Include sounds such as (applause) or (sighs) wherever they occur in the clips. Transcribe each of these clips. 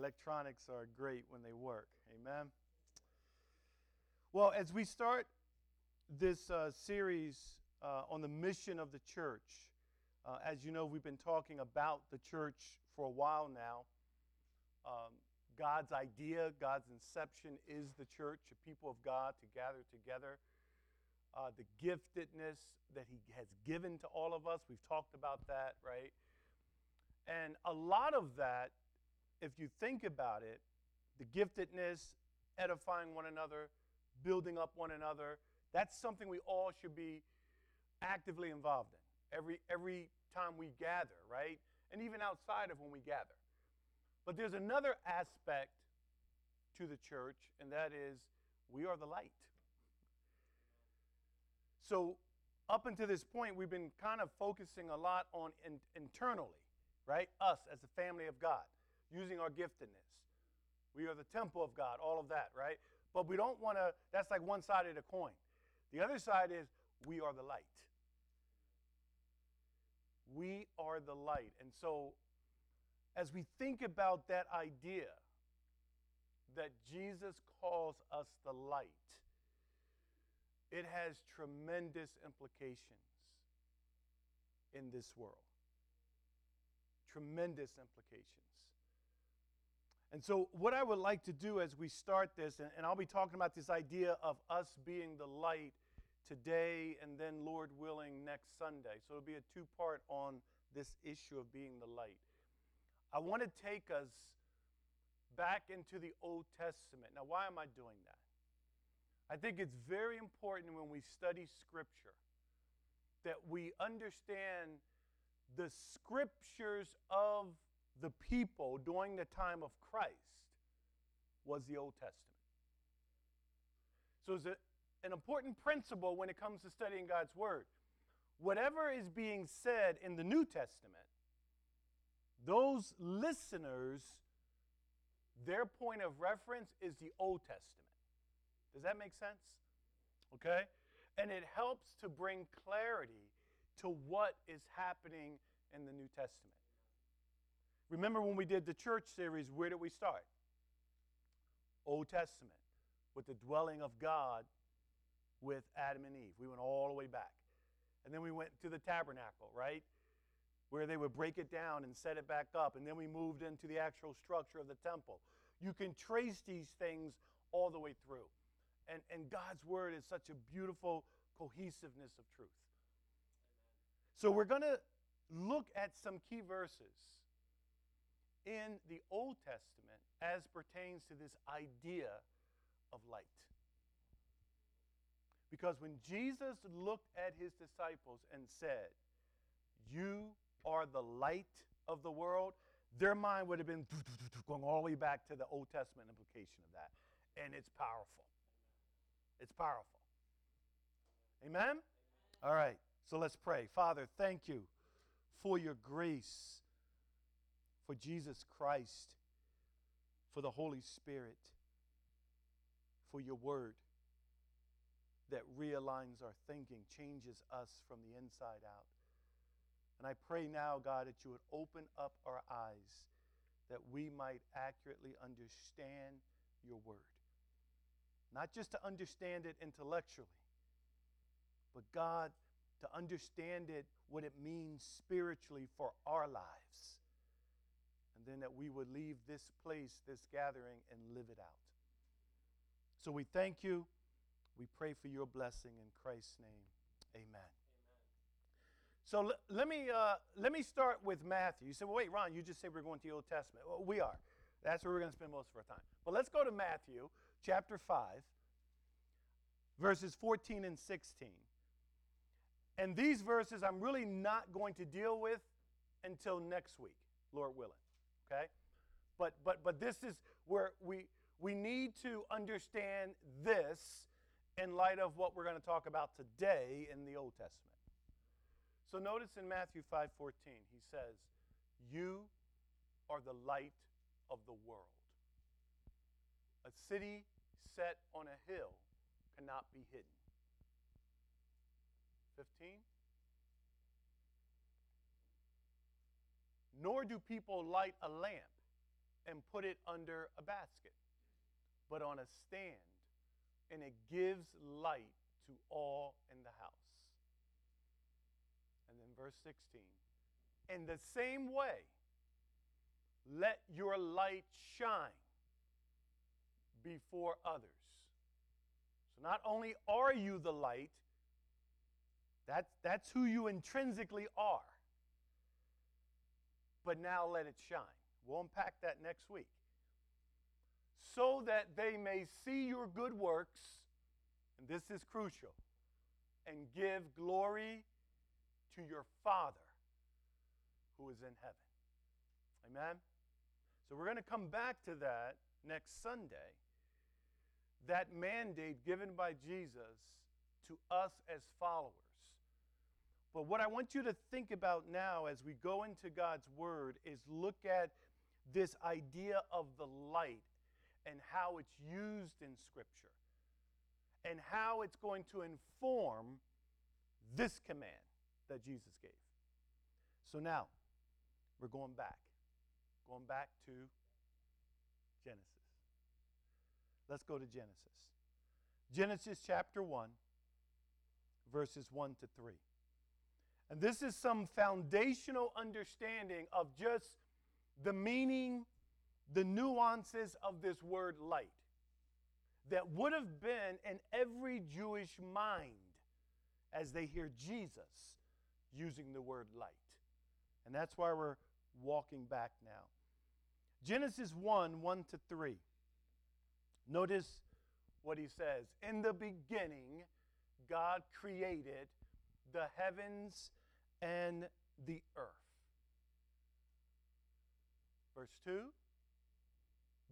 Electronics are great when they work. Amen. Well, as we start this uh, series uh, on the mission of the church, uh, as you know, we've been talking about the church for a while now. Um, God's idea, God's inception is the church, a people of God to gather together. Uh, the giftedness that He has given to all of us, we've talked about that, right? And a lot of that, if you think about it, the giftedness, edifying one another, building up one another, that's something we all should be actively involved in every, every time we gather, right? And even outside of when we gather. But there's another aspect to the church, and that is we are the light. So, up until this point, we've been kind of focusing a lot on in, internally, right? Us as the family of God, using our giftedness. We are the temple of God, all of that, right? But we don't want to, that's like one side of the coin. The other side is we are the light. We are the light. And so, as we think about that idea that Jesus calls us the light, it has tremendous implications in this world. Tremendous implications. And so, what I would like to do as we start this, and, and, I'll be talking about this idea of us being the light today and then, Lord willing, next Sunday. So, it'll be a two part on this issue of being the light. I want to take us back into the Old Testament. Now, why am I doing that? I think it's very important when we study Scripture that we understand the Scriptures of the people during the time of Christ was the Old Testament. So it's a, an important principle when it comes to studying God's Word. Whatever is being said in the New Testament, those listeners, their point of reference is the Old Testament. Does that make sense? Okay? And it helps to bring clarity to what is happening in the New Testament. Remember when we did the church series, where did we start? Old Testament, with the dwelling of God with Adam and Eve. We went all the way back. And then we went to the tabernacle, right? Where they would break it down and set it back up. And then we moved into the actual structure of the temple. You can trace these things all the way through. And, and God's word is such a beautiful cohesiveness of truth. So we're going to look at some key verses in the Old Testament as pertains to this idea of light. Because when Jesus looked at his disciples and said, You are the light of the world, their mind would have been going all the way back to the Old Testament implication of that. And it's powerful. It's powerful. Amen? Amen? All right, so let's pray. Father, thank you for your grace, for Jesus Christ, for the Holy Spirit, for your word that realigns our thinking, changes us from the inside out. And I pray now, God, that you would open up our eyes that we might accurately understand your word. Not just to understand it intellectually, but God, to understand it, what it means spiritually for our lives. And then that we would leave this place, this gathering, and live it out. So we thank you. We pray for your blessing in Christ's name. Amen. Amen. So l- let, me, uh, let me start with Matthew. You said, well, wait, Ron, you just said we're going to the Old Testament. Well, we are. That's where we're going to spend most of our time. But let's go to Matthew chapter 5, verses 14 and 16. And these verses I'm really not going to deal with until next week, Lord willing. Okay? But but but this is where we we need to understand this in light of what we're going to talk about today in the Old Testament. So notice in Matthew 5:14 he says, "You are the light of the world." A city set on a hill cannot be hidden. 15. Nor do people light a lamp and put it under a basket, but on a stand, and it gives light to all in the house. And then verse 16. In the same way, let your light shine before others. So not only are you the light, that's, that's who you intrinsically are. But now let it shine. We'll unpack that next week. So that they may see your good works, and this is crucial, and give glory to your Father who is in heaven. Amen? So we're going to come back to that next Sunday. That mandate given by Jesus to us as followers. But what I want you to think about now as we go into God's Word is look at this idea of the light and how it's used in Scripture and how it's going to inform this command that Jesus gave. So now, we're going back. Going back to Genesis. Let's go to Genesis. Genesis chapter 1, verses 1 to 3. And this is some foundational understanding of just the meaning, the nuances of this word light that would have been in every Jewish mind as they hear Jesus using the word light. And that's why we're walking back now. Genesis 1 1 to 3. Notice what he says. In the beginning, God created the heavens and the earth. Verse 2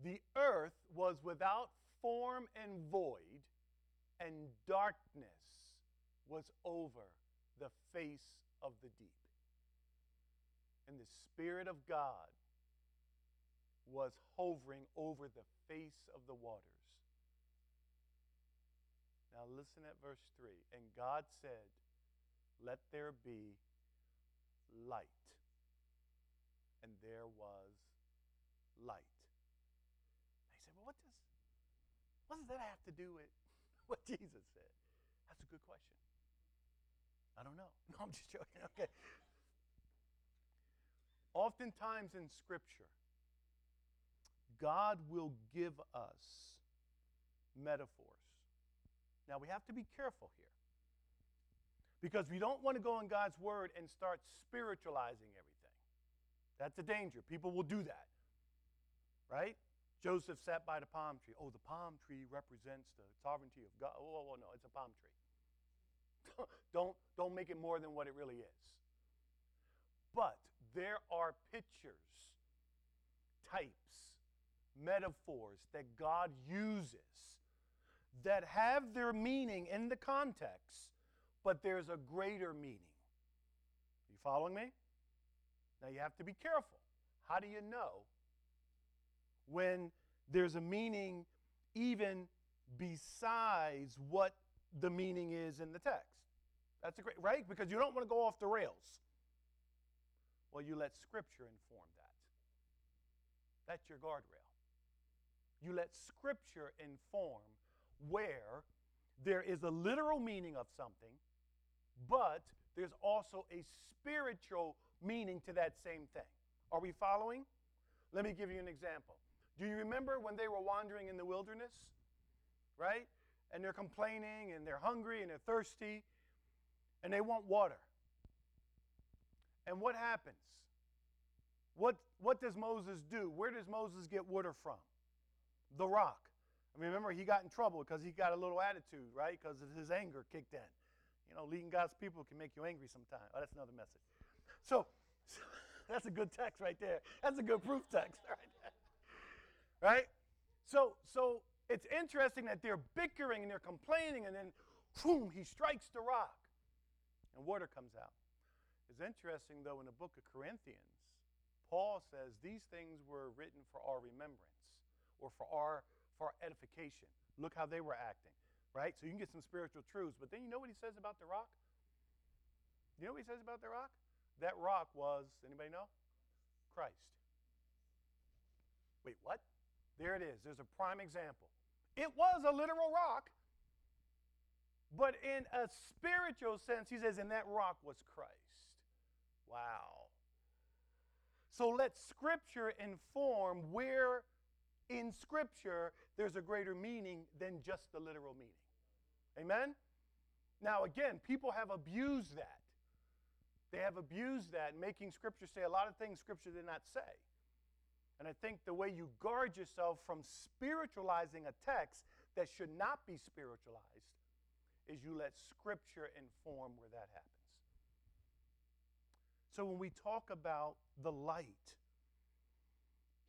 The earth was without form and void, and darkness was over the face of the deep. And the Spirit of God was hovering over the face of the waters. Now listen at verse 3. And God said, Let there be light. And there was light. And he said, Well, what does what does that have to do with (laughs) what Jesus said? That's a good question. I don't know. (laughs) No, I'm just joking. Okay. Oftentimes in Scripture, God will give us metaphors. Now, we have to be careful here because we don't want to go in God's Word and start spiritualizing everything. That's a danger. People will do that, right? Joseph sat by the palm tree. Oh, the palm tree represents the sovereignty of God. Oh, oh, oh no, it's a palm tree. (laughs) don't, don't make it more than what it really is. But there are pictures, types, metaphors that God uses that have their meaning in the context, but there's a greater meaning. Are you following me? Now you have to be careful. How do you know when there's a meaning even besides what the meaning is in the text? That's a great, right? Because you don't want to go off the rails. Well, you let Scripture inform that. That's your guardrail. You let Scripture inform where there is a literal meaning of something, but there's also a spiritual meaning to that same thing. Are we following? Let me give you an example. Do you remember when they were wandering in the wilderness? Right? And they're complaining and they're hungry and they're thirsty and they want water. And what happens? What, what does Moses do? Where does Moses get water from? The rock. I mean, remember, he got in trouble because he got a little attitude, right? Because his anger kicked in. You know, leading God's people can make you angry sometimes. Oh, that's another message. So, so (laughs) that's a good text right there. That's a good proof text (laughs) right there. Right? So, so it's interesting that they're bickering and they're complaining, and then, boom, he strikes the rock and water comes out. It's interesting, though, in the book of Corinthians, Paul says these things were written for our remembrance or for our, for our edification. Look how they were acting, right? So you can get some spiritual truths. But then you know what he says about the rock? You know what he says about the rock? That rock was, anybody know? Christ. Wait, what? There it is. There's a prime example. It was a literal rock, but in a spiritual sense, he says, and that rock was Christ. Wow. So let Scripture inform where in Scripture there's a greater meaning than just the literal meaning. Amen? Now, again, people have abused that. They have abused that, making Scripture say a lot of things Scripture did not say. And I think the way you guard yourself from spiritualizing a text that should not be spiritualized is you let Scripture inform where that happens. So when we talk about the light,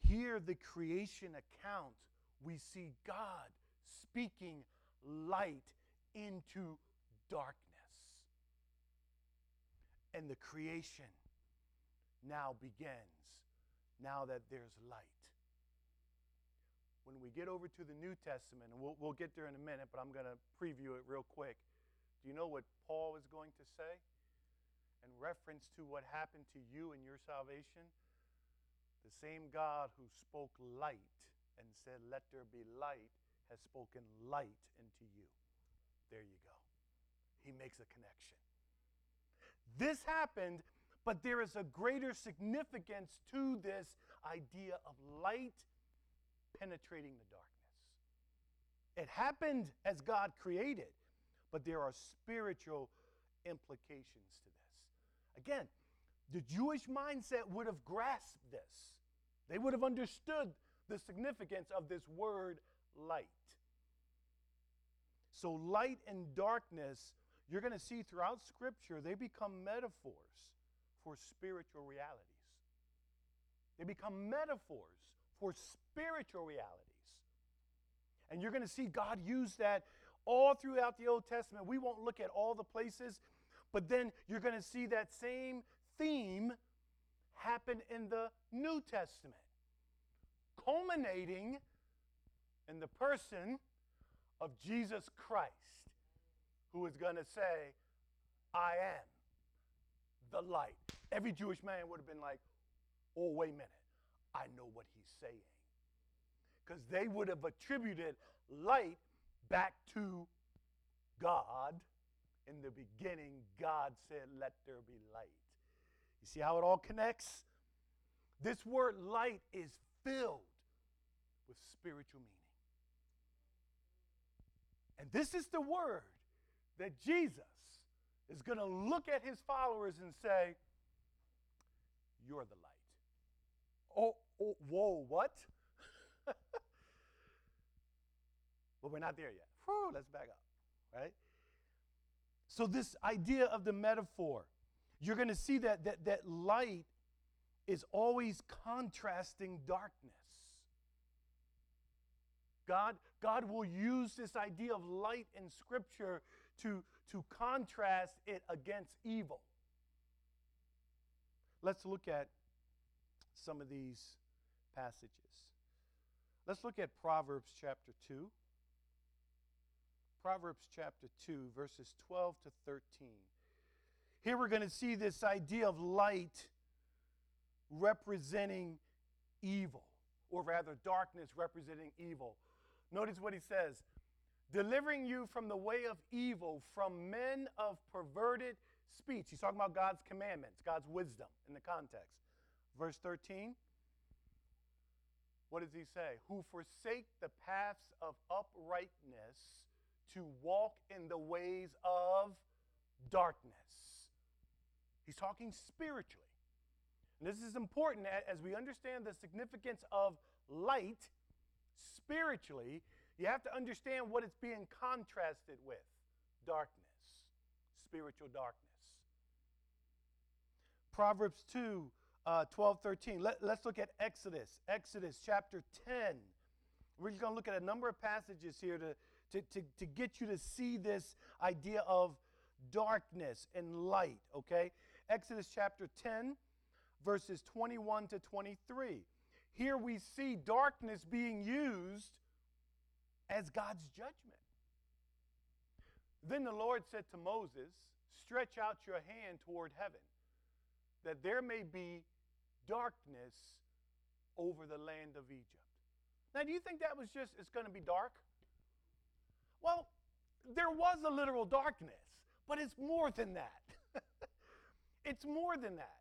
here the creation account, we see God speaking light into darkness. And the creation now begins, now that there's light. When we get over to the New Testament, and we'll, we'll get there in a minute, but I'm going to preview it real quick. Do you know what Paul is going to say? In reference to what happened to you in your salvation, the same God who spoke light and said, Let there be light, has spoken light into you. There you go. He makes a connection. This happened, but there is a greater significance to this idea of light penetrating the darkness. It happened as God created, but there are spiritual implications to this. Again, the Jewish mindset would have grasped this. They would have understood the significance of this word light. So, light and darkness, you're going to see throughout Scripture, they become metaphors for spiritual realities. They become metaphors for spiritual realities. And you're going to see God use that all throughout the Old Testament. We won't look at all the places, but then you're going to see that same theme happen in the New Testament, culminating in the person of Jesus Christ, who is going to say, I am the light. Every Jewish man would have been like, oh, wait a minute. I know what he's saying. Because they would have attributed light back to God. In the beginning, God said, Let there be light. You see how it all connects? This word light is filled with spiritual meaning. And this is the word that Jesus is going to look at his followers and say, You're the light. Oh, oh whoa, what? (laughs) but we're not there yet. Whew, let's back up, right? So, this idea of the metaphor, you're going to see that, that, that light is always contrasting darkness. God, God will use this idea of light in Scripture to, to contrast it against evil. Let's look at some of these passages. Let's look at Proverbs chapter 2. Proverbs chapter 2, verses 12 to 13. Here we're going to see this idea of light representing evil, or rather, darkness representing evil. Notice what he says delivering you from the way of evil, from men of perverted speech. He's talking about God's commandments, God's wisdom in the context. Verse 13. What does he say? Who forsake the paths of uprightness to walk in the ways of darkness. He's talking spiritually. And this is important as we understand the significance of light spiritually. You have to understand what it's being contrasted with darkness, spiritual darkness. Proverbs 2 uh, 12, 13. Let, let's look at Exodus. Exodus chapter 10. We're just going to look at a number of passages here to, to, to, to get you to see this idea of darkness and light, okay? Exodus chapter 10, verses 21 to 23. Here we see darkness being used as God's judgment. Then the Lord said to Moses, Stretch out your hand toward heaven, that there may be darkness over the land of Egypt. Now, do you think that was just, it's going to be dark? Well, there was a literal darkness, but it's more than that. (laughs) it's more than that.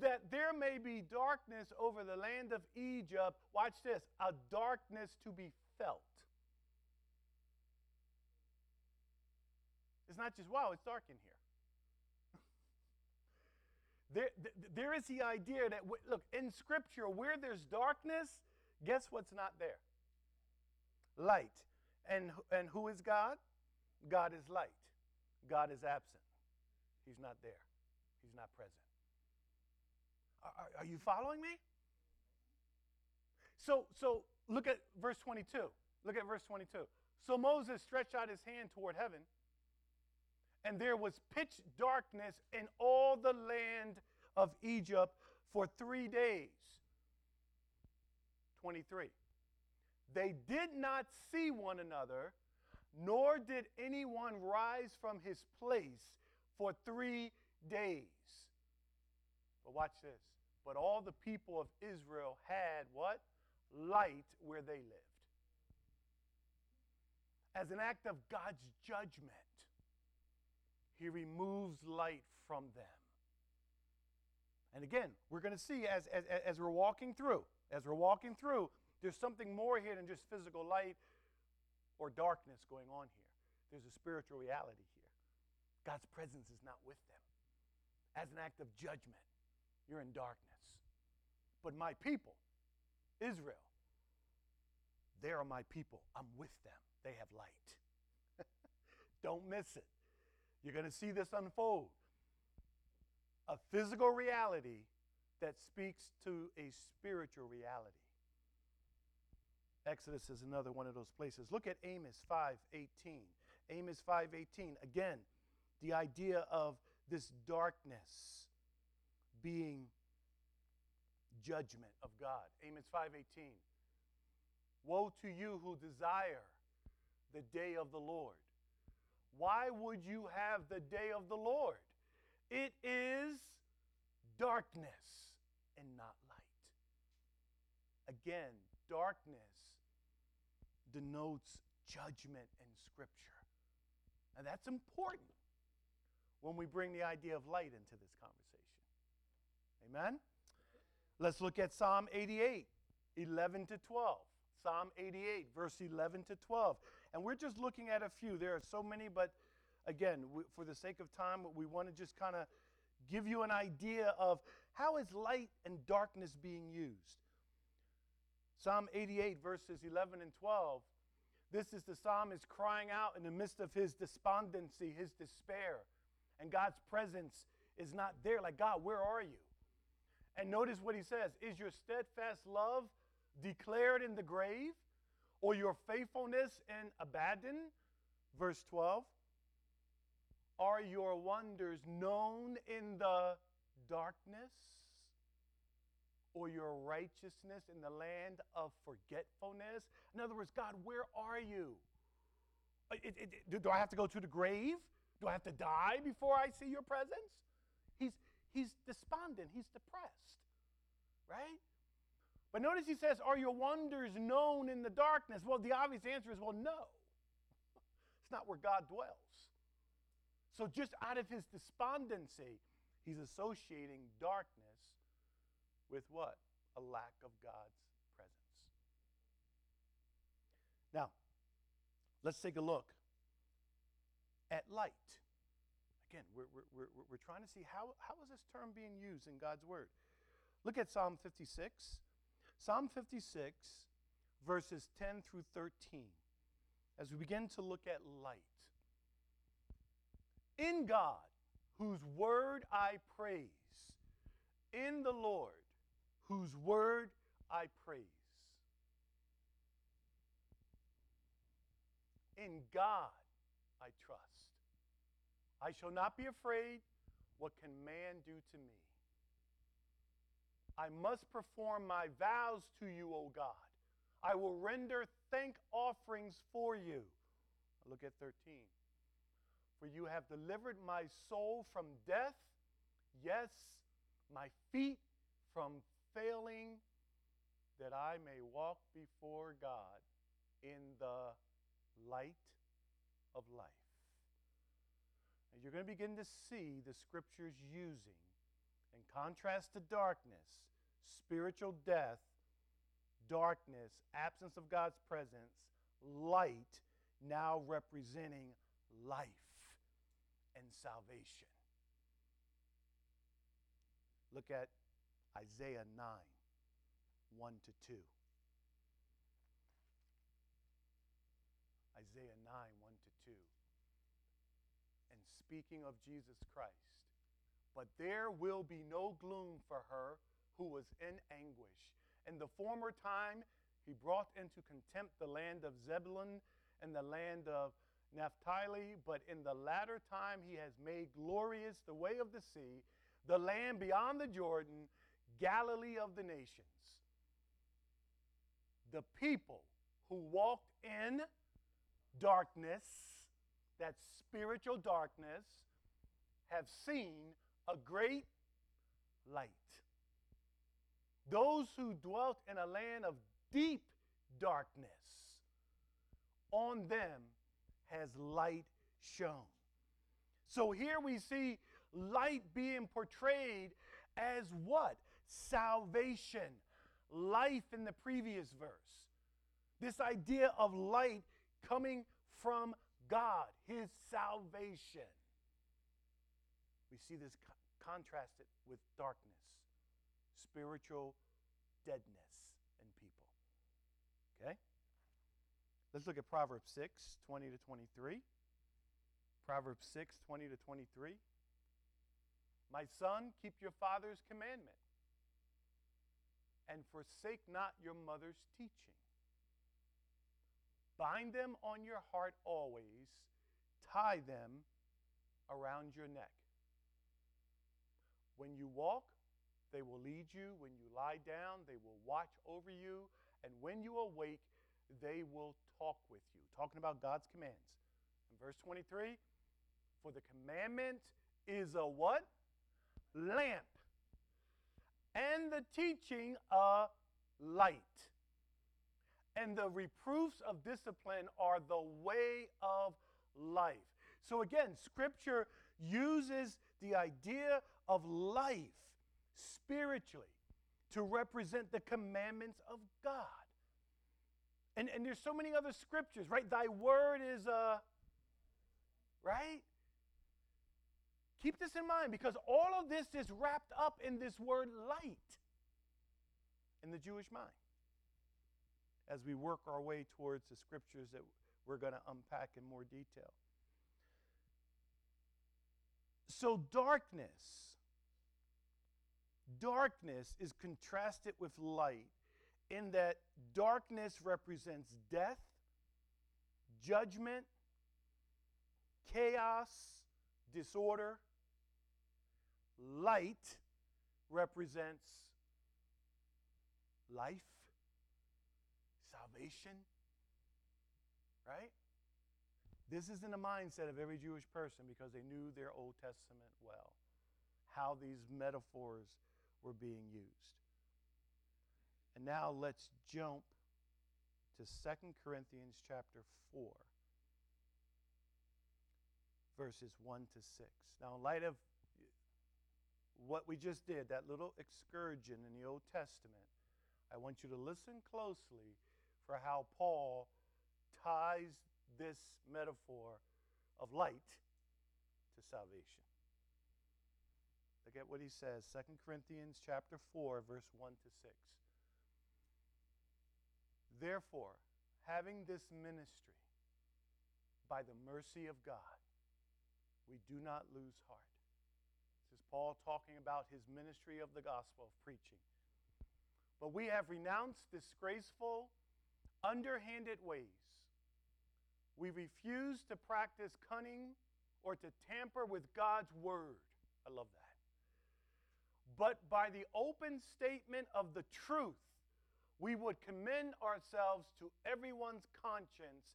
That there may be darkness over the land of Egypt. Watch this a darkness to be felt. It's not just, wow, it's dark in here. (laughs) There, there is the idea that, look, in Scripture, where there's darkness, guess what's not there? Light. And, and who is God? God is light. God is absent. He's not there. He's not present. Are, are you following me? So, so look at verse 22. Look at verse 22. So Moses stretched out his hand toward heaven, and there was pitch darkness in all the land of Egypt for three days. 23. They did not see one another, nor did anyone rise from his place for three days. But watch this. But all the people of Israel had what? Light where they lived. As an act of God's judgment, he removes light from them. And again, we're going to see as, as, as we're walking through, as we're walking through, there's something more here than just physical light or darkness going on here. There's a spiritual reality here. God's presence is not with them. As an act of judgment, you're in darkness. But my people, Israel, they are my people. I'm with them. They have light. (laughs) Don't miss it. You're going to see this unfold. A physical reality that speaks to a spiritual reality. Exodus is another one of those places. Look at Amos 5:18. Amos 5:18 again, the idea of this darkness being judgment of God. Amos 5:18. Woe to you who desire the day of the Lord. Why would you have the day of the Lord? It is darkness and not light. Again, darkness denotes judgment in Scripture. And that's important when we bring the idea of light into this conversation. Amen? Let's look at Psalm 88, 11 to 12. Psalm 88, verse 11 to 12. And we're just looking at a few. There are so many, but again, we, for the sake of time, we want to just kind of give you an idea of how is light and darkness being used. Psalm 88, verses 11 and 12. This is the psalmist crying out in the midst of his despondency, his despair. And God's presence is not there. Like, God, where are you? And notice what he says Is your steadfast love declared in the grave, or your faithfulness in Abaddon? Verse 12. Are your wonders known in the darkness? or your righteousness in the land of forgetfulness? In other words, God, where are you? Uh, it, it, do I have to go to the grave? Do I have to die before I see your presence? He's, he's despondent, he's depressed, right? But notice he says, Are your wonders known in the darkness? Well, the obvious answer is, Well, no. (laughs) It's not where God dwells. So, just out of his despondency, he's associating darkness with what? A lack of God's presence. Now, let's take a look at light. Again, we're, we're, we're, we're trying to see how, how is this term being used in God's Word. Look at Psalm 56. Psalm 56, verses 10 through 13, as we begin to look at light. In God, whose word I praise, in the Lord, whose word I praise. In God I trust. I shall not be afraid. What can man do to me? I must perform my vows to you, O God. I will render thank offerings for you. Look at 13. For you have delivered my soul from death, yes, my feet from failing that I may walk before God in the light of life. And you're going to begin to see the scriptures using, in contrast to darkness, spiritual death, darkness, absence of God's presence, light now representing life and salvation. Look at Isaiah 9 1 to 2. Isaiah 9 1 to 2. And speaking of Jesus Christ, but there will be no gloom for her who was in anguish. In the former time, he brought into contempt the land of Zebulun and the land of Naphtali, but in the latter time he has made glorious the way of the sea, the land beyond the Jordan, Galilee of the nations. The people who walked in darkness, that spiritual darkness, have seen a great light. Those who dwelt in a land of deep darkness, on them has light shone. So here we see light being portrayed as what? Salvation, life in the previous verse. This idea of light coming from God, His salvation. We see this co- contrasted with darkness, spiritual deadness in people. Okay? Let's look at Proverbs 6, 20 to 23. Proverbs 6, 20 to 23. My son, keep your father's commandment and forsake not your mother's teaching. Bind them on your heart always, tie them around your neck. When you walk, they will lead you. When you lie down, they will watch over you. And when you awake, they will talk with you. Talking about God's commands. In verse 23, for the commandment is a what? Lamp. And the teaching a light. And the reproofs of discipline are the way of life. So again, Scripture uses the idea of life spiritually to represent the commandments of God. And, and there's so many other scriptures, right? Thy word is a, right? Keep this in mind because all of this is wrapped up in this word light in the Jewish mind as we work our way towards the scriptures that we're going to unpack in more detail. So, darkness, darkness is contrasted with light in that darkness represents death, judgment, chaos, disorder. Light represents life, salvation, right? This is in the mindset of every Jewish person because they knew their Old Testament well, how these metaphors were being used. And now let's jump to 2 Corinthians chapter 4 verses 1 to 6. Now in light of what we just did, that little excursion in the Old Testament, I want you to listen closely for how Paul ties this metaphor of light to salvation. Look at what he says, 2 Corinthians chapter 4 verse 1 to 6. Therefore, having this ministry by the mercy of God, we do not lose heart. This is Paul talking about his ministry of the gospel of preaching. But we have renounced disgraceful, underhanded ways. We refuse to practice cunning or to tamper with God's word. I love that. But by the open statement of the truth, we would commend ourselves to everyone's conscience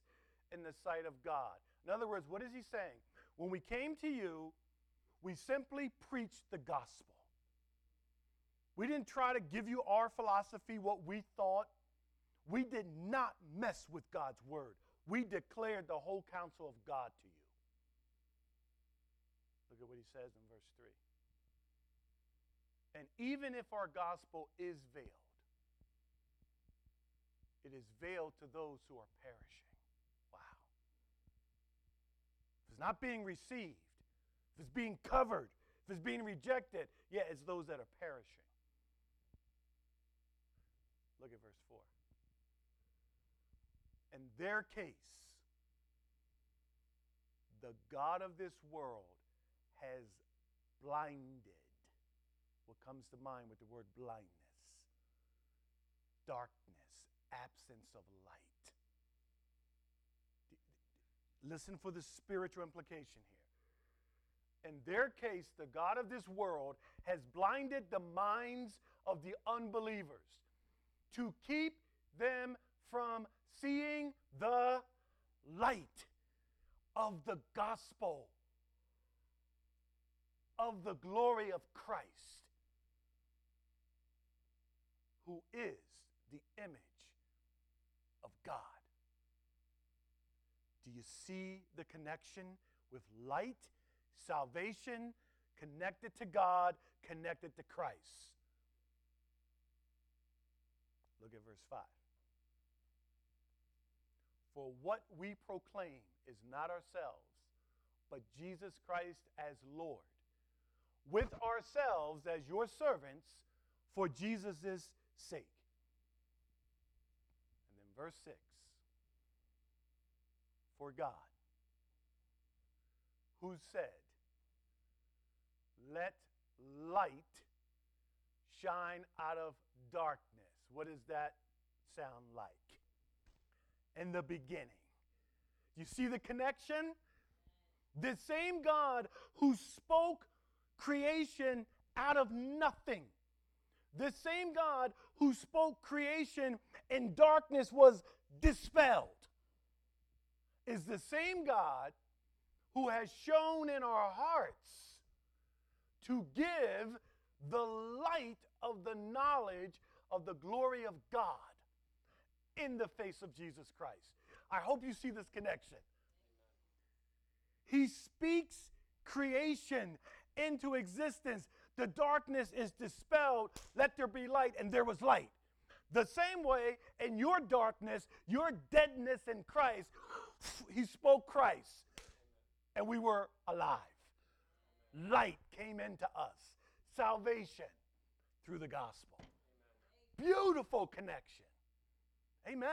in the sight of God. In other words, what is he saying? When we came to you, we simply preached the gospel. We didn't try to give you our philosophy, what we thought. We did not mess with God's word. We declared the whole counsel of God to you. Look at what he says in verse 3. And even if our gospel is veiled, it is veiled to those who are perishing. Wow. If it's not being received, if it's being covered, if it's being rejected, yeah, it's those that are perishing. Look at verse 4. In their case, the God of this world has blinded. What comes to mind with the word blindness? Darkness, absence of light. Listen for the spiritual implication here. In their case, the God of this world has blinded the minds of the unbelievers to keep them from seeing the light of the gospel of the glory of Christ, who is the image of God. Do you see the connection with light, salvation, connected to God, connected to Christ? Look at verse 5. For what we proclaim is not ourselves, but Jesus Christ as Lord, with ourselves as your servants for Jesus' sake. And then verse 6 For God, who said, Let light shine out of darkness. What does that sound like? In the beginning. You see the connection? The same God who spoke creation out of nothing. The same God who spoke creation and darkness was dispelled is the same God who has shone in our hearts to give the light of the knowledge of the glory of God in the face of Jesus Christ. I hope you see this connection. He speaks creation into existence. The darkness is dispelled. Let there be light, and there was light. The same way, in your darkness, your deadness in Christ, (sighs) he spoke Christ, and we were alive. Light came into us, salvation through the gospel. Beautiful connection. Amen? Amen?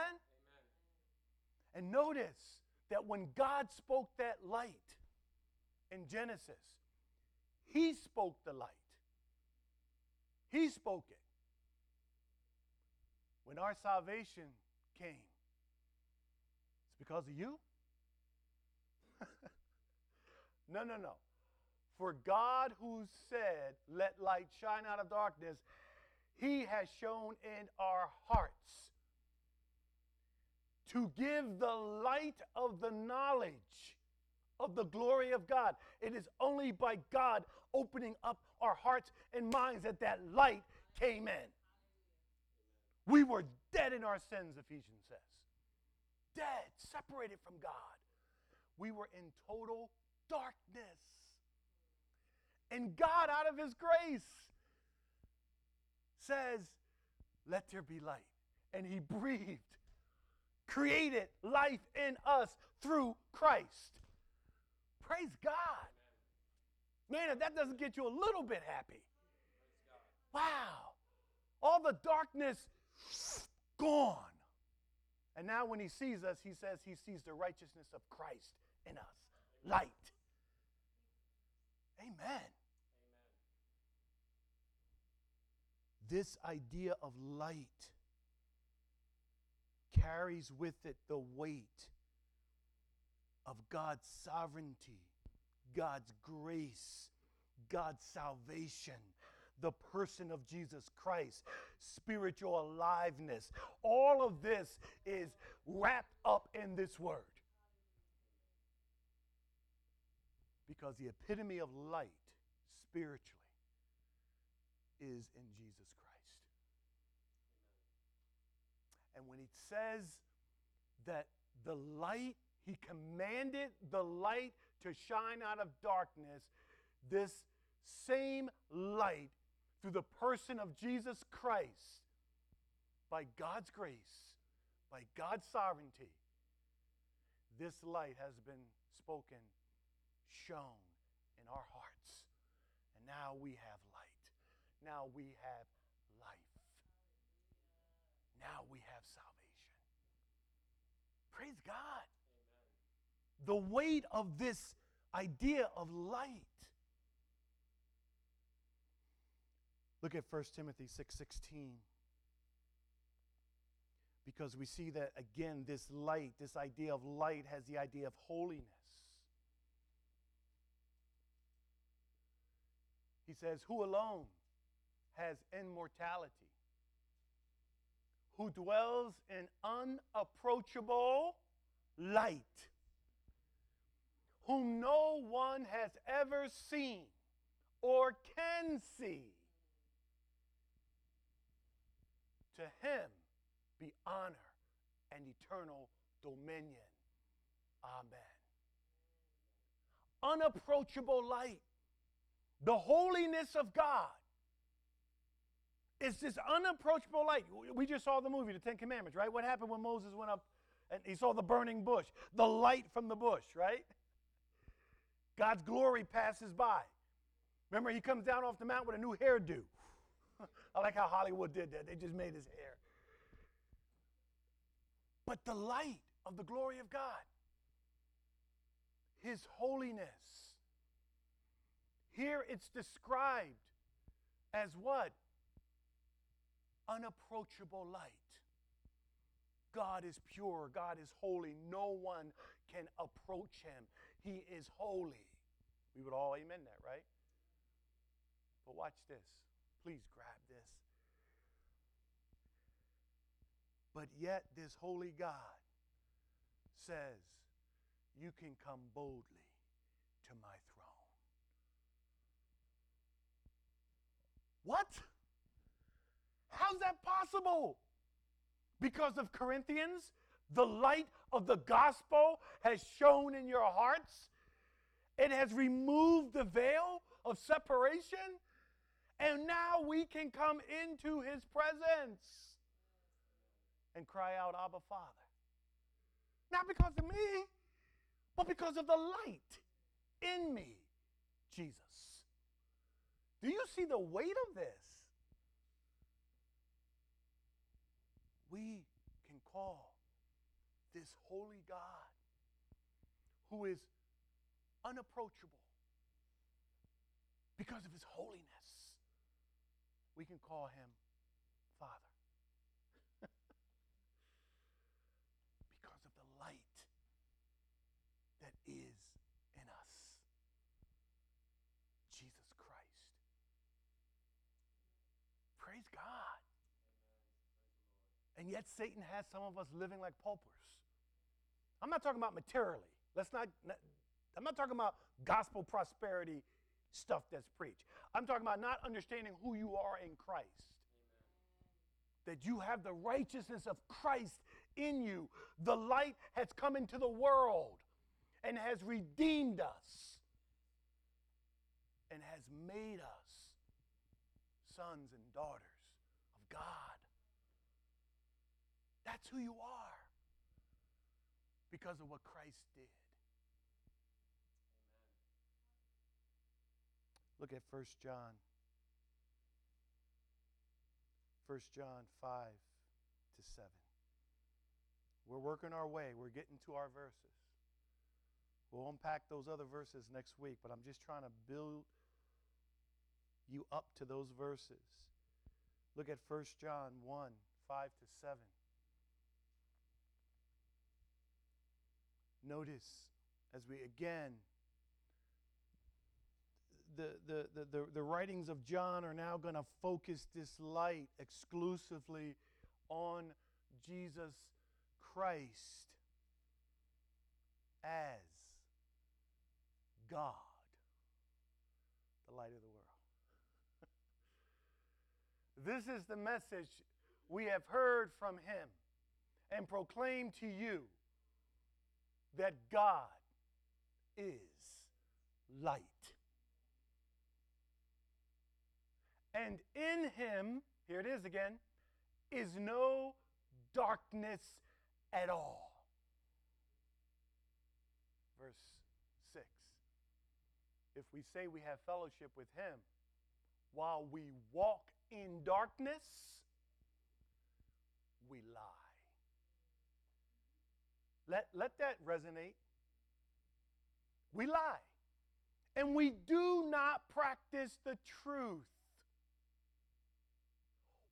And notice that when God spoke that light in Genesis, He spoke the light. He spoke it. When our salvation came, it's because of you? (laughs) no, no, no. For God who said, Let light shine out of darkness, he has shone in our hearts to give the light of the knowledge of the glory of God. It is only by God opening up our hearts and minds that that light came in. We were dead in our sins, Ephesians says. Dead, separated from God. We were in total darkness. And God, out of His grace, says, Let there be light. And he breathed, created life in us through Christ. Praise God. Man, if that doesn't get you a little bit happy. Wow. All the darkness gone. And now when he sees us, he says he sees the righteousness of Christ in us. Light. Amen. this idea of light carries with it the weight of God's sovereignty, God's grace, God's salvation, the person of Jesus Christ, spiritual aliveness. All of this is wrapped up in this word. Because the epitome of light spiritually is in Jesus Christ. And when it says that the light, he commanded the light to shine out of darkness, this same light through the person of Jesus Christ, by God's grace, by God's sovereignty, this light has been spoken, shown in our hearts. And now we have light. Now we have. Now we have salvation. Praise God. The weight of this idea of light. Look at 1 Timothy 6:16. because we see that again this light, this idea of light has the idea of holiness. He says, "Who alone has immortality? Who dwells in unapproachable light?" whom no one has ever seen or can see. To him be honor and eternal dominion. Amen. Unapproachable light, the holiness of God. It's this unapproachable light. We just saw the movie, The Ten Commandments, right? What happened when Moses went up and he saw the burning bush? The light from the bush, right? God's glory passes by. Remember, he comes down off the mountain with a new hairdo. (laughs) I like how Hollywood did that. They just made his hair. But the light of the glory of God, his holiness. Here it's described as what? Unapproachable light. God is pure. God is holy. No one can approach him. He is holy. We would all amen that, right? But watch this. Please grab this. But yet, this holy God says, You can come boldly to my throne. What? How's that possible? Because of Corinthians, the light of the gospel has shone in your hearts. It has removed the veil of separation. And now we can come into his presence and cry out, Abba, Father. Not because of me, but because of the light in me, Jesus. Do you see the weight of this? We can call this holy God who is unapproachable because of his holiness. We can call him Father. because of the light that is in us. Jesus Christ. Praise God. And yet Satan has some of us living like paupers. I'm not talking about materially. Let's not, I'm not talking about gospel prosperity stuff that's preached. I'm talking about not understanding who you are in Christ. That you have the righteousness of Christ in you. The light has come into the world and has redeemed us and has made us sons and daughters of God. That's who you are because of what Christ did. Look at 1 John. 1 John 5 to 7. We're working our way. We're getting to our verses. We'll unpack those other verses next week, but I'm just trying to build you up to those verses. Look at 1 John 1 5 to 7. Notice as we again the, the, the, the, the writings of John are now going to focus this light exclusively on Jesus Christ as God, the light of the world. (laughs) This is the message we have heard from him and proclaimed to you that God is light. And in him, here it is again, is no darkness at all. Verse 6 If we say we have fellowship with him while we walk in darkness, we lie. Let, let that resonate. We lie. And we do not practice the truth.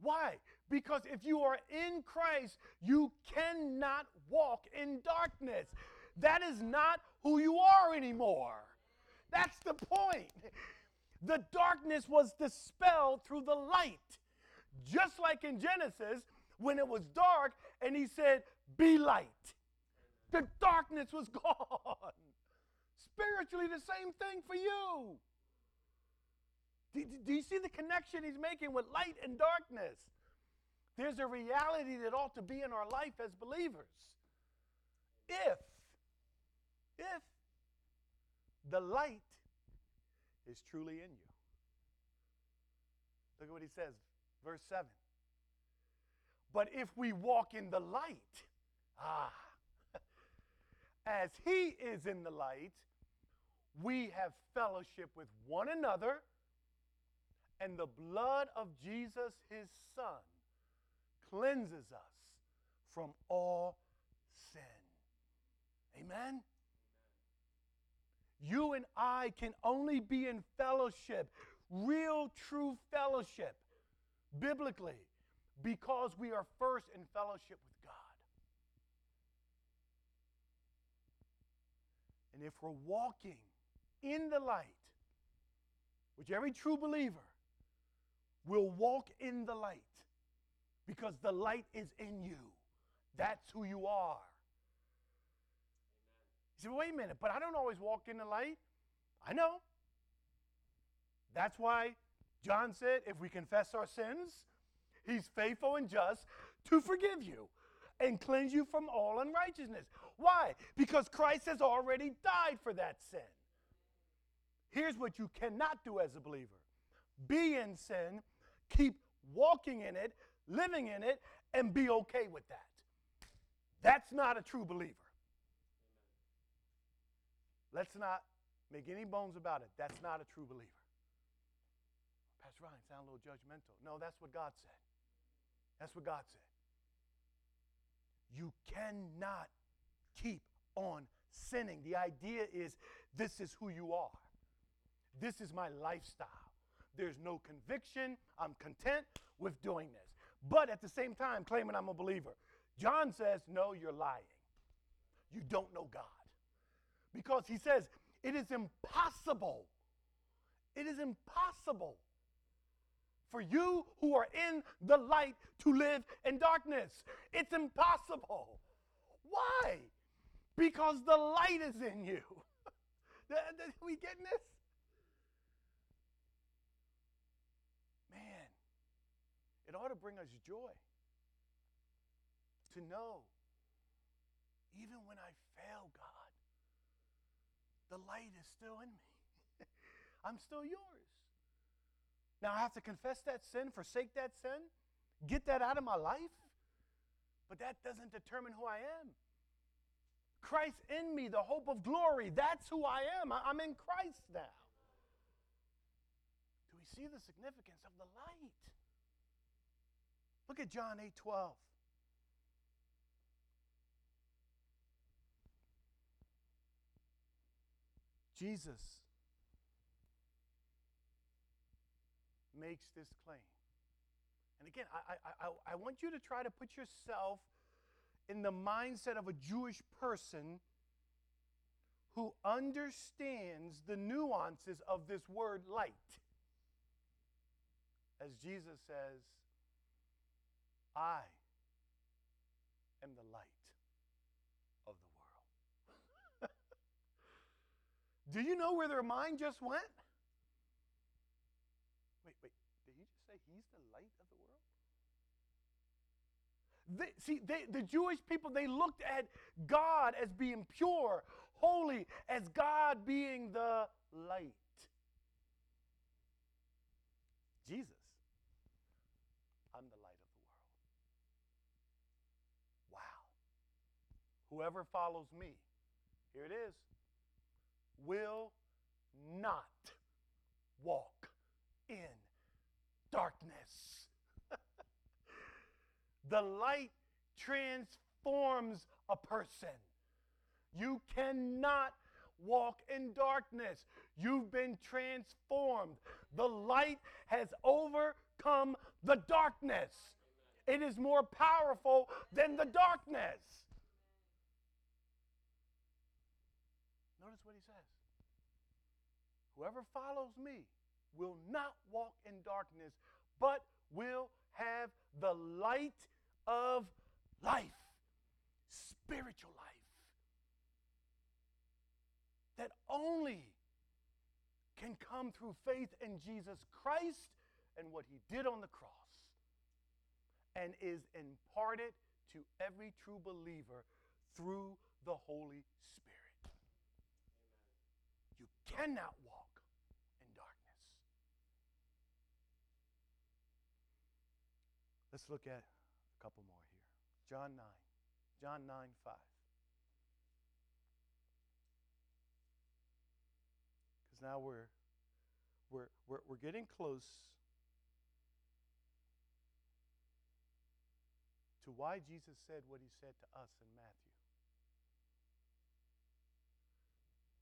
Why? Because if you are in Christ, you cannot walk in darkness. That is not who you are anymore. That's the point. The darkness was dispelled through the light. Just like in Genesis, when it was dark and he said, Be light. The darkness was (laughs) gone. Spiritually, the same thing for you. Do, do, you see the connection he's making with light and darkness? There's a reality that ought to be in our life as believers. If, if the light is truly in you. Look at what he says, verse 7. But if we walk in the light, ah, as he is in the light, we have fellowship with one another, and the blood of Jesus, his son, cleanses us from all sin. Amen? You and I can only be in fellowship, real, true fellowship, biblically, because we are first in fellowship with God. And if we're walking in the light, which every true believer will walk in the light because the light is in you. That's who you are. You say, wait a minute, but I don't always walk in the light. I know. That's why John said, if we confess our sins, he's faithful and just to forgive you and cleanse you from all unrighteousness. Why? Because Christ has already died for that sin. Here's what you cannot do as a believer be in sin, keep walking in it, living in it, and be okay with that. That's not a true believer. Let's not make any bones about it. That's not a true believer. Pastor Ryan, sound a little judgmental. No, that's what God said. That's what God said. You cannot keep on sinning. The idea is this is who you are. This is my lifestyle. There's no conviction. I'm content with doing this. But at the same time, claiming I'm a believer. John says, No, you're lying. You don't know God. Because he says, It is impossible. It is impossible for you who are in the light to live in darkness. It's impossible. Why? Because the light is in you. (laughs) we getting this? Man, it ought to bring us joy to know even when I fail, God, the light is still in me. (laughs) I'm still yours. Now I have to confess that sin, forsake that sin, get that out of my life, but that doesn't determine who I am. Christ in me, the hope of glory, that's who I am. I'm in Christ now. Do we see the significance of the light? Look at John 8 12. Jesus makes this claim. And again, I, I, I, want you to try to put yourself in the mindset of a Jewish person who understands the nuances of this word light. As Jesus says, I am the light of the world. (laughs) Do you know where their mind just went? Wait, wait, did he just say he's the light of the world? They, see, they, the Jewish people, they looked at God as being pure, holy, as God being the light. Jesus, I'm the light of the world. Wow. Whoever follows me, here it is, will not walk in darkness. The light transforms a person. You cannot walk in darkness. You've been transformed. The light has overcome the darkness. It is more powerful than the darkness. Notice what he says. Whoever follows me will not walk in darkness, but will have the light of life, spiritual life that only can come through faith in Jesus Christ and what he did on the cross and is imparted to every true believer through the Holy Spirit. Amen. You cannot walk in darkness. Let's look at couple more here. John 9. John 9 5. because now we're, we're, we're, we're getting close to why Jesus said what he said to us in Matthew.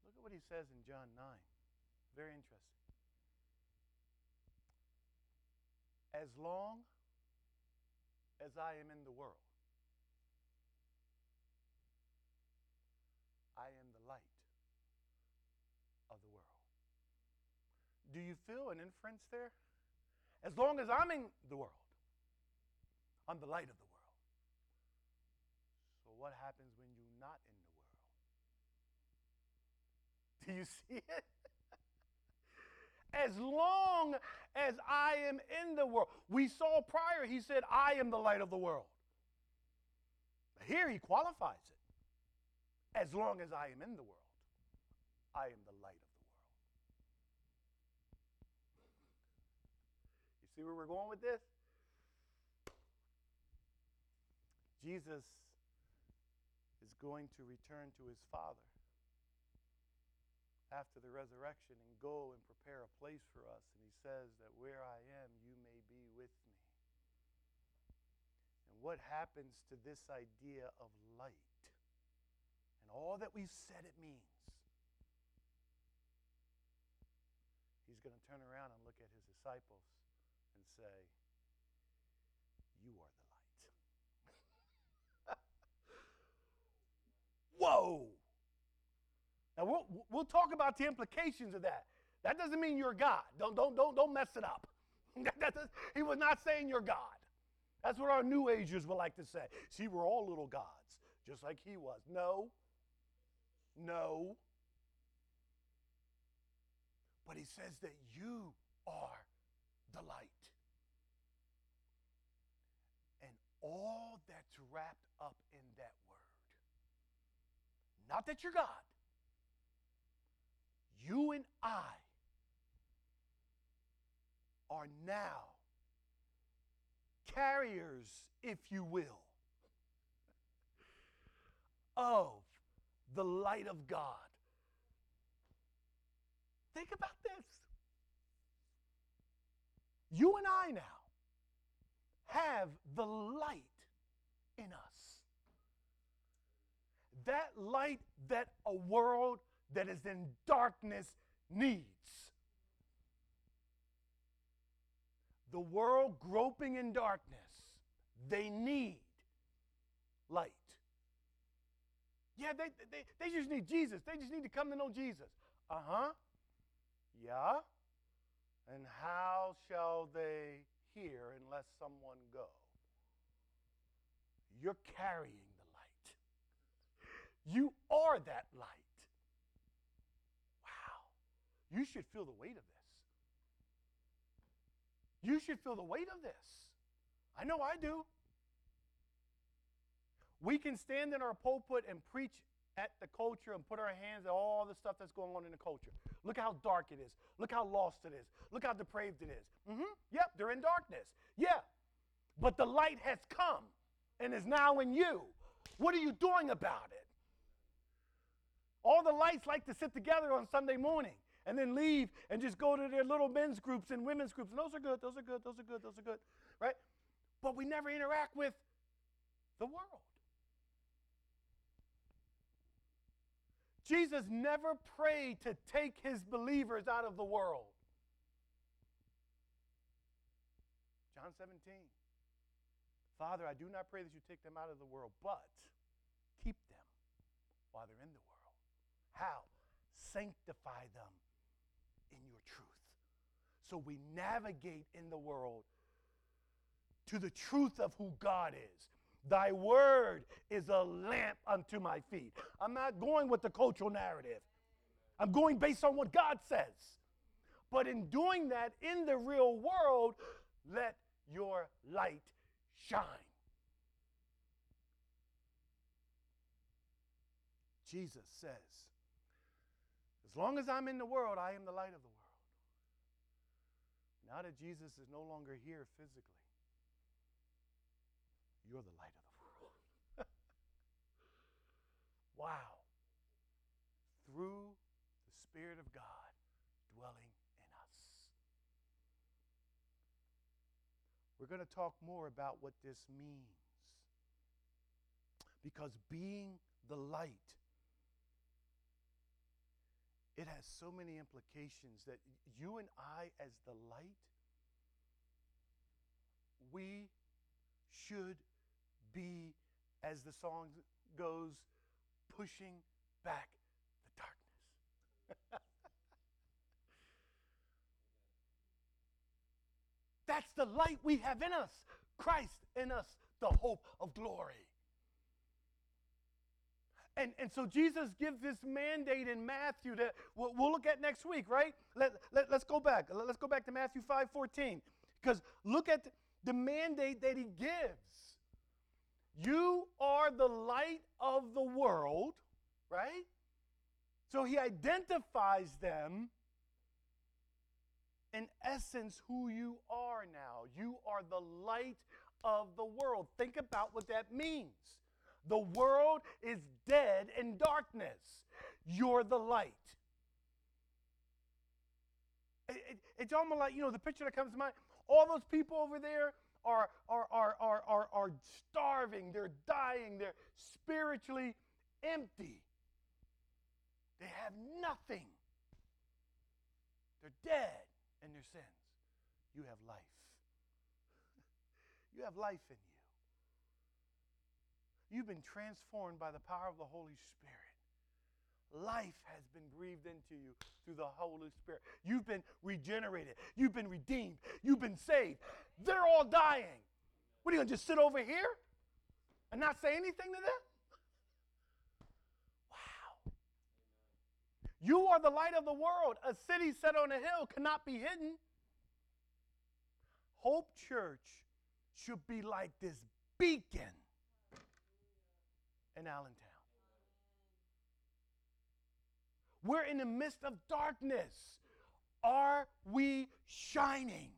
Look at what he says in John 9. Very interesting. As long as I am in the world, I am the light of the world. Do you feel an inference there? As long as I'm in the world, I'm the light of the world. So, what happens when you're not in the world? (laughs) Do you see it? As long as I am in the world. We saw prior, he said, I am the light of the world. Here he qualifies it. As long as I am in the world, I am the light of the world. You See where we're going with this? Jesus is going to return to his Father after the resurrection and go and prepare a place for us. And he says that where I am, you may be with me. And what happens to this idea of light and all that we've said it means? He's going to turn around and look at his disciples and say, You are the light. (laughs) Whoa! Now we'll, we'll talk about the implications of that. That doesn't mean you're God. Don't, don't, don't, don't mess it up. (laughs) he was not saying you're God. That's what our New Agers would like to say. See, we're all little gods, just like he was. No. No. But he says that you are the light. And all that's wrapped up in that word. Not that you're God. You and I are now carriers, if you will, of the light of God. Think about this. You and I now have the light in us. That light that a world that is in darkness needs. The world groping in darkness, they need light. Yeah, they, they, they just need Jesus. They just need to come to know Jesus. Uh huh. Yeah. And how shall they hear unless someone go. You're carrying the light. You are that light. Wow. You should feel the weight of this. You should feel the weight of this. I know I do. We can stand in our pulpit and preach at the culture and put our hands at all the stuff that's going on in the culture. Look how dark it is. Look how lost it is. Look how depraved it is. Mm-hmm. Yep, they're in darkness. Yeah. But the light has come and is now in you. What are you doing about it? All the lights like to sit together on Sunday morning and then leave and just go to their little men's groups and women's groups. And those are good, those are good, those are good, those are good, right? But we never interact with the world. Jesus never prayed to take his believers out of the world. John 17. Father, I do not pray that you take them out of the world, but keep them while they're in the world. How? Sanctify them. So we navigate in the world to the truth of who God is. Thy word is a lamp unto my feet. I'm not going with the cultural narrative. I'm going based on what God says. But in doing that in the real world, let your light shine. Jesus says, As long as I'm in the world, I am the light of the world. Now that Jesus is no longer here physically, you're the light of the world. (laughs) wow. Through the Spirit of God dwelling in us. We're going to talk more about what this means. Because being the light, it has so many implications that you and I, as the light, we should be, as the song goes, pushing back the darkness. (laughs) That's the light we have in us. Christ in us, the hope of glory. And, and so Jesus gives this mandate in Matthew that we'll, we'll look at next week, right? Let, let, let's go back. Let's go back to Matthew 5 14. Because look at the mandate that he gives. You are the light of the world, right? So he identifies them in essence who you are now. You are the light of the world. Think about what that means. The world is dead in darkness. You're the light. It, it, it's almost like, you know, the picture that comes to mind all those people over there are, are, are, are, are, are starving, they're dying, they're spiritually empty. They have nothing. They're dead in their sins. You have life. (laughs) you have life in you. You've been transformed by the power of the Holy Spirit. Life has been breathed into you through the Holy Spirit. You've been regenerated. You've been redeemed. You've been saved. They're all dying. What are you going to just sit over here and not say anything to them? Wow. You are the light of the world. A city set on a hill cannot be hidden. Hope Church should be like this beacon in Allentown. We're in the midst of darkness. Are we shining?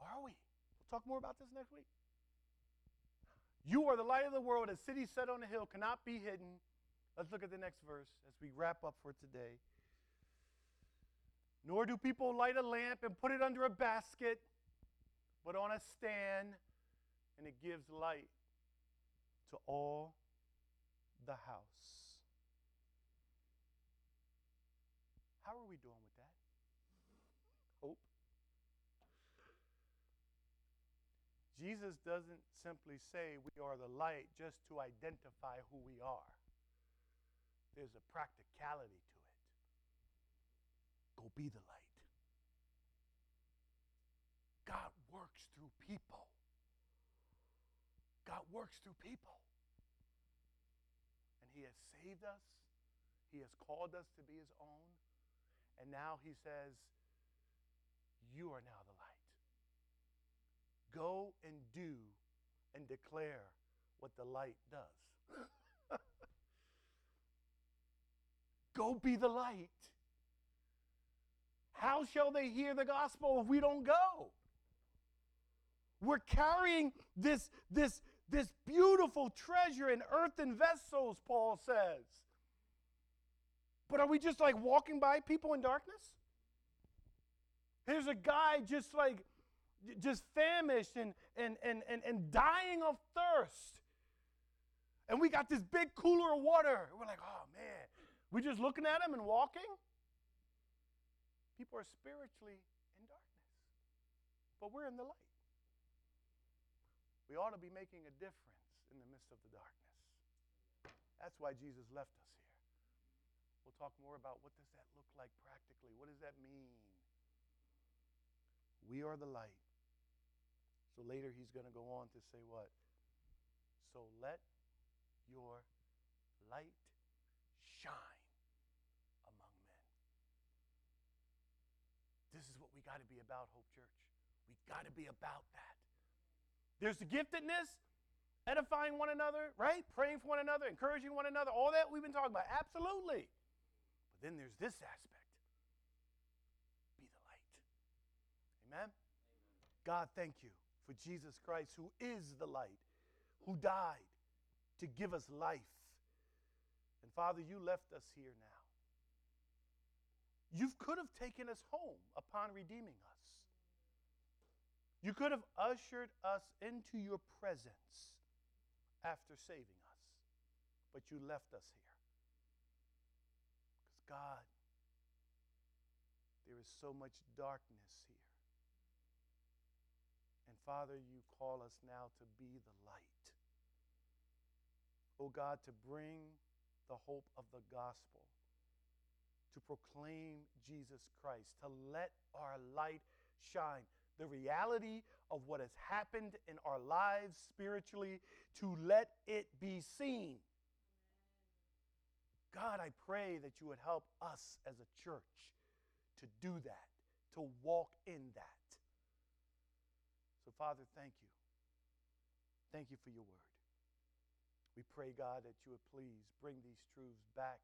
Are we? We'll talk more about this next week. You are the light of the world. A city set on a hill cannot be hidden. Let's look at the next verse as we wrap up for today. Nor do people light a lamp and put it under a basket, but on a stand, and it gives light to all the house. How are we doing with that? Hope. Jesus doesn't simply say we are the light just to identify who we are. There's a practicality to it. Go be the light. God works through people. God works through people. And He has saved us, He has called us to be His own. And now he says, You are now the light. Go and do and declare what the light does. (laughs) go be the light. How shall they hear the gospel if we don't go? We're carrying this, this, this beautiful treasure in earthen vessels, Paul says. But are we just like walking by people in darkness? Here's a guy just like, just famished and, and, and, and, and dying of thirst. And we got this big cooler of water. We're like, oh man, we're just looking at him and walking. People are spiritually in darkness, but we're in the light. We ought to be making a difference in the midst of the darkness. That's why Jesus left us here. We'll talk more about what does that look like practically? What does that mean? We are the light. So later he's going to go on to say what? So let your light shine among men. This is what we got to be about, Hope Church. We got to be about that. There's the giftedness, edifying one another, right? Praying for one another, encouraging one another, all that we've been talking about. Absolutely. But then there's this aspect be the light. Amen? Amen? God, thank you for Jesus Christ, who is the light, who died to give us life. And Father, you left us here now. You could have taken us home upon redeeming us. You could have ushered us into your presence after saving us, but you left us here. Because, God, there is so much darkness here. And, Father, you call us now to be the light. Oh, God, to bring the hope of the gospel, to proclaim Jesus Christ, to let our light shine the reality of what has happened in our lives spiritually to let it be seen. God, I pray that you would help us as a church to do that, to walk in that. So, Father, thank you. Thank you for your word. We pray, God, that you would please bring these truths back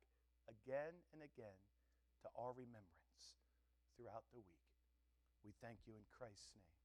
again and again to our remembrance throughout the week. We thank you in Christ's name.